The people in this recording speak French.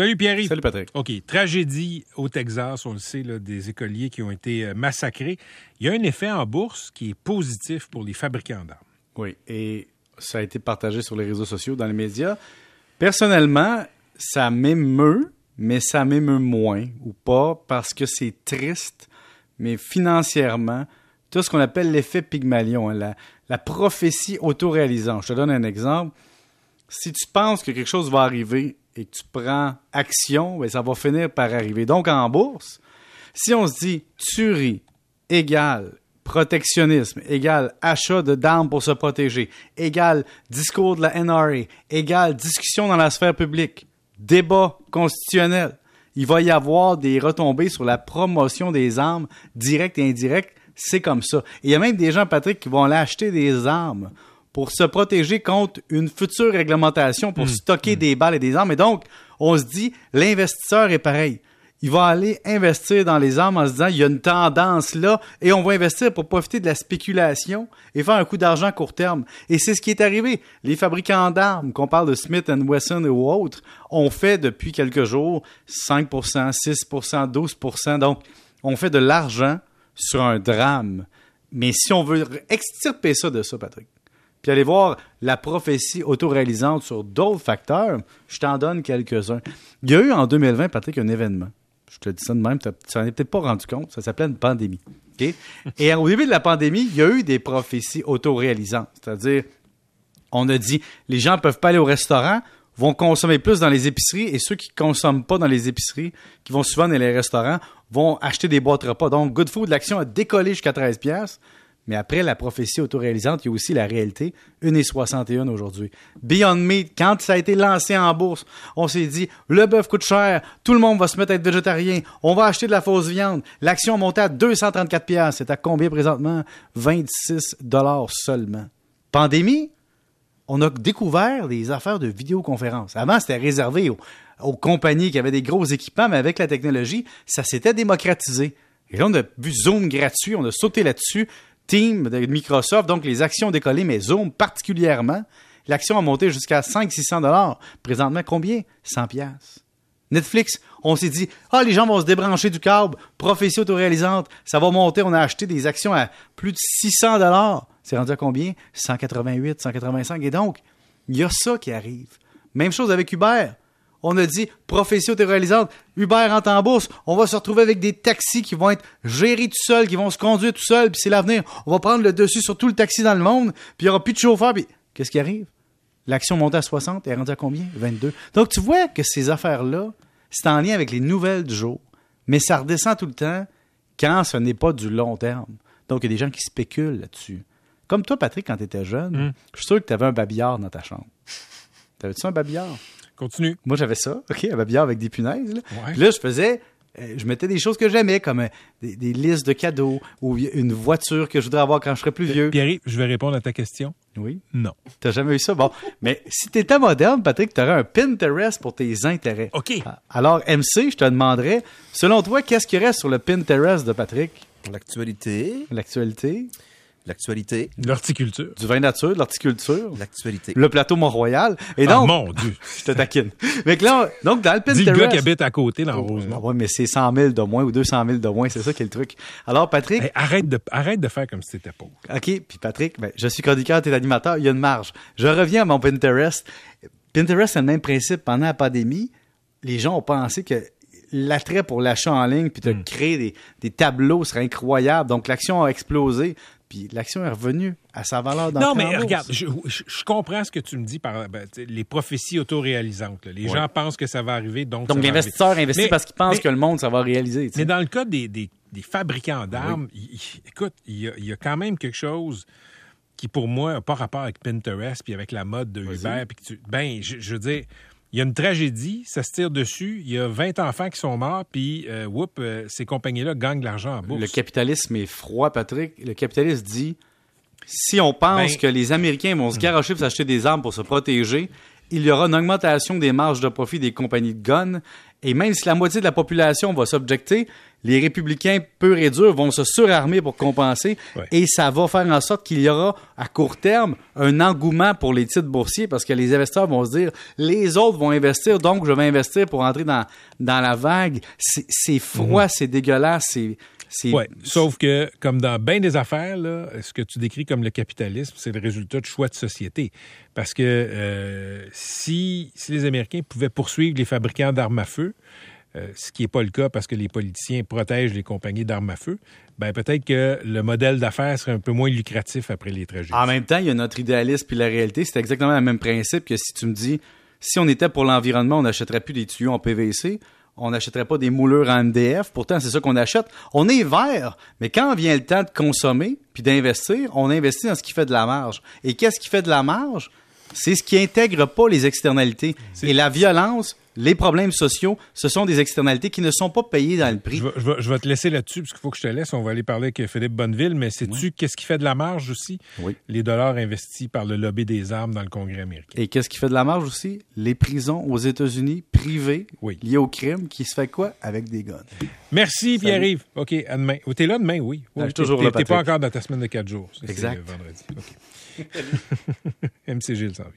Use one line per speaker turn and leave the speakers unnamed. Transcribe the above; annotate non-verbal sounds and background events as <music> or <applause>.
Salut Pierre.
Salut Patrick.
OK. Tragédie au Texas, on le sait, là, des écoliers qui ont été euh, massacrés. Il y a un effet en bourse qui est positif pour les fabricants d'armes.
Oui, et ça a été partagé sur les réseaux sociaux, dans les médias. Personnellement, ça m'émeut, mais ça m'émeut moins ou pas parce que c'est triste, mais financièrement, tout ce qu'on appelle l'effet Pygmalion, hein, la, la prophétie autoréalisante. Je te donne un exemple. Si tu penses que quelque chose va arriver et tu prends action, ben, ça va finir par arriver. Donc, en bourse, si on se dit tuerie égale protectionnisme égale achat de d'armes pour se protéger, égale discours de la NRA, égale discussion dans la sphère publique, débat constitutionnel, il va y avoir des retombées sur la promotion des armes directes et indirectes. C'est comme ça. Il y a même des gens, Patrick, qui vont aller acheter des armes pour se protéger contre une future réglementation pour stocker des balles et des armes. Et donc, on se dit, l'investisseur est pareil. Il va aller investir dans les armes en se disant, il y a une tendance là, et on va investir pour profiter de la spéculation et faire un coup d'argent à court terme. Et c'est ce qui est arrivé. Les fabricants d'armes, qu'on parle de Smith Wesson ou autres, ont fait depuis quelques jours 5%, 6%, 12%. Donc, on fait de l'argent sur un drame. Mais si on veut extirper ça de ça, Patrick, puis aller voir la prophétie autoréalisante sur d'autres facteurs, je t'en donne quelques-uns. Il y a eu en 2020, Patrick, un événement. Je te dis ça de même, tu n'en es peut-être pas rendu compte. Ça s'appelait une pandémie. Et au début de la pandémie, il y a eu des prophéties autoréalisantes. C'est-à-dire, on a dit, les gens ne peuvent pas aller au restaurant, vont consommer plus dans les épiceries, et ceux qui ne consomment pas dans les épiceries, qui vont souvent dans les restaurants, vont acheter des boîtes repas. Donc, Good Food, l'action a décollé jusqu'à 13 pièces. Mais après la prophétie autoréalisante, il y a aussi la réalité. 1,61 aujourd'hui. Beyond Meat, quand ça a été lancé en bourse, on s'est dit, le bœuf coûte cher, tout le monde va se mettre à être végétarien, on va acheter de la fausse viande. L'action monté à 234 pièces. C'est à combien présentement? 26 dollars seulement. Pandémie? On a découvert des affaires de vidéoconférence. Avant, c'était réservé aux, aux compagnies qui avaient des gros équipements, mais avec la technologie, ça s'était démocratisé. Et là, on a vu Zoom gratuit, on a sauté là-dessus. Team de Microsoft, donc les actions ont décollé, mais Zoom particulièrement. L'action a monté jusqu'à 500-600 dollars. Présentement, combien? 100 pièces. Netflix, on s'est dit, ah, les gens vont se débrancher du câble, prophétie autoréalisante, ça va monter. On a acheté des actions à plus de 600 dollars. C'est rendu à combien? 188, 185. Et donc, il y a ça qui arrive. Même chose avec Uber. On a dit prophétie autoréalisante, Uber entre en bourse, on va se retrouver avec des taxis qui vont être gérés tout seuls, qui vont se conduire tout seuls, puis c'est l'avenir. On va prendre le dessus sur tout le taxi dans le monde, puis il n'y aura plus de chauffeur, puis qu'est-ce qui arrive? L'action monte à 60, elle est rendue à combien? 22. Donc tu vois que ces affaires-là, c'est en lien avec les nouvelles du jour, mais ça redescend tout le temps quand ce n'est pas du long terme. Donc il y a des gens qui spéculent là-dessus. Comme toi, Patrick, quand tu étais jeune,
Mm.
je suis sûr que tu avais un babillard dans ta chambre. T'avais-tu un babillard?
Continue.
Moi, j'avais ça, OK, un babillard avec des punaises. Là,
Ouais.
Puis là je faisais, euh, je mettais des choses que j'aimais, comme euh, des, des listes de cadeaux ou une voiture que je voudrais avoir quand je serais plus vieux.
Pierre, je vais répondre à ta question.
Oui.
Non.
T'as jamais eu ça? Bon. Mais si t'étais moderne, Patrick, t'aurais un Pinterest pour tes intérêts.
OK.
Alors, MC, je te demanderais, selon toi, qu'est-ce qui reste sur le Pinterest de Patrick?
L'actualité,
L'actualité,
l'actualité,
L'horticulture.
du vin nature, de l'horticulture,
l'actualité.
le plateau Mont-Royal. Et
Ah,
donc,
mon Dieu. <laughs>
je te taquine. Mais que là, donc, dans le
Dis
Pinterest.
le gars qui habite à côté dans
Ah
Rosemont.
ouais, mais c'est 100 000 de moins ou 200 000 de moins, c'est ça qui est le truc. Alors, Patrick,
Hey, arrête, de, arrête de faire comme si t'étais pauvre.
OK, puis Patrick, ben, je suis chroniqueur, t'es animateur, il y a une marge. Je reviens à mon Pinterest. Pinterest, c'est le même principe. Pendant la pandémie, les gens ont pensé que l'attrait pour l'achat en ligne puis de
Hmm.
créer des, des tableaux serait incroyable. Donc, l'action a explosé. Puis l'action est revenue à sa valeur d'entrée
Non, mais regarde, je, je- je comprends ce que tu me dis par ben, les prophéties autoréalisantes. là. Les gens pensent que ça va arriver, donc.
l'investisseur investit
Mais-
parce qu'il pense
mais-
que le monde, ça va réaliser.
Mais dans le cas des, des- des fabricants d'armes, écoute, il y, a, il y a quand même quelque chose qui, pour moi, n'a pas rapport avec Pinterest puis avec la mode de Uber. Puis que tu, ben, je, je veux dire, il y a une tragédie, ça se tire dessus. Il y a 20 enfants qui sont morts, puis, euh, whoop, euh, ces compagnies-là gagnent de l'argent en bourse.
Le capitalisme est froid, Patrick. Le capitaliste dit si on pense
Ben-
que les Américains vont se garocher pour s'acheter des armes pour se protéger, il y aura une augmentation des marges de profit des compagnies de guns Et même si la moitié de la population va s'objecter, les républicains purs et durs vont se surarmer pour compenser.
Ouais.
Et ça va faire en sorte qu'il y aura, à court terme, un engouement pour les titres boursiers parce que les investisseurs vont se dire, les autres vont investir, donc je vais investir pour entrer dans, dans la vague. C'est froid, c'est dégueulasse, c'est... c'est-
Ouais. Sauf que, comme dans bien des affaires, là, ce que tu décris comme le capitalisme, c'est le résultat de choix de société. Parce que euh, si, si les Américains pouvaient poursuivre les fabricants d'armes à feu, euh, ce qui n'est pas le cas parce que les politiciens protègent les compagnies d'armes à feu, ben peut-être que le modèle d'affaires serait un peu moins lucratif après les tragédies.
En même temps, il y a notre idéalisme puis la réalité. C'est exactement le même principe que si tu me dis, si on était pour l'environnement, on n'achèterait plus des tuyaux en PVC, on n'achèterait pas des moulures en MDF. Pourtant, c'est ça qu'on achète. On est vert, mais quand vient le temps de consommer puis d'investir, on investit dans ce qui fait de la marge. Et qu'est-ce qui fait de la marge? C'est ce qui intègre pas les externalités. Et la violence, les problèmes sociaux, ce sont des externalités qui ne sont pas payées dans le prix.
Je vais, je vais- je vais te laisser là-dessus, parce qu'il faut que je te laisse. On va aller parler avec Philippe Bonneville, mais sais-tu qu'est-ce qui fait de la marge aussi?
Oui.
Les dollars investis par le lobby des armes dans le Congrès américain.
Et qu'est-ce qui fait de la marge aussi? Les prisons aux États-Unis privées
Oui.
liées au crime qui se fait quoi? Avec des guns.
Merci, Pierre-Yves. OK, à demain. Oh, T'es là demain, oui.
Ah,
Oui,
toujours
t'es-
là,
T'es pas encore dans ta semaine de quatre jours.
Exact.
vendredi. OK. <laughs> MC Gilles s'en vient.